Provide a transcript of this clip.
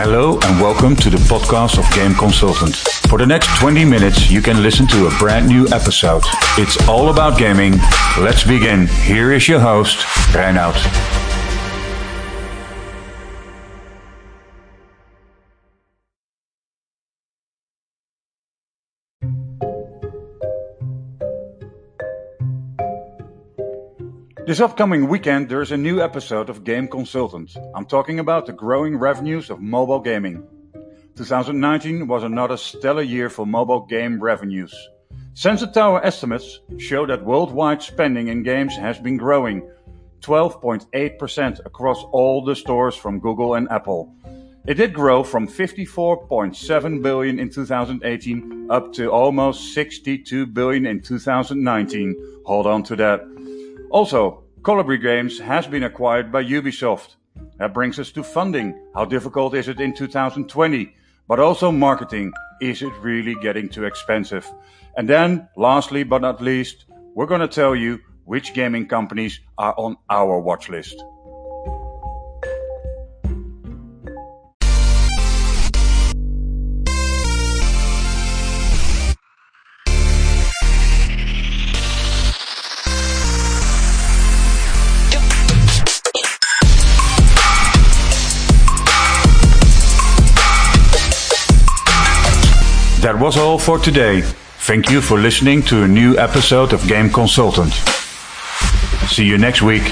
Hello and welcome to the podcast of Game Consultant. For the next 20 minutes, you can listen to a brand new episode. It's all about gaming. Let's begin. Here is your host, Reinout. This upcoming weekend, there's a new episode of Game Consultant. I'm talking about the growing revenues of mobile gaming. 2019 was another stellar year for mobile game revenues. Sensor Tower estimates show that worldwide spending in games has been growing 12.8% across all the stores from Google and Apple. It did grow from 54.7 billion in 2018 up to almost 62 billion in 2019. Hold on to that. Also, Kolibri Games has been acquired by Ubisoft. That brings us to funding. How difficult is it in 2020? But also marketing. Is it really getting too expensive? And then, lastly but not least, we're going to tell you which gaming companies are on our watch list. That was all for today. Thank you for listening to a new episode of Game Consultant. See you next week.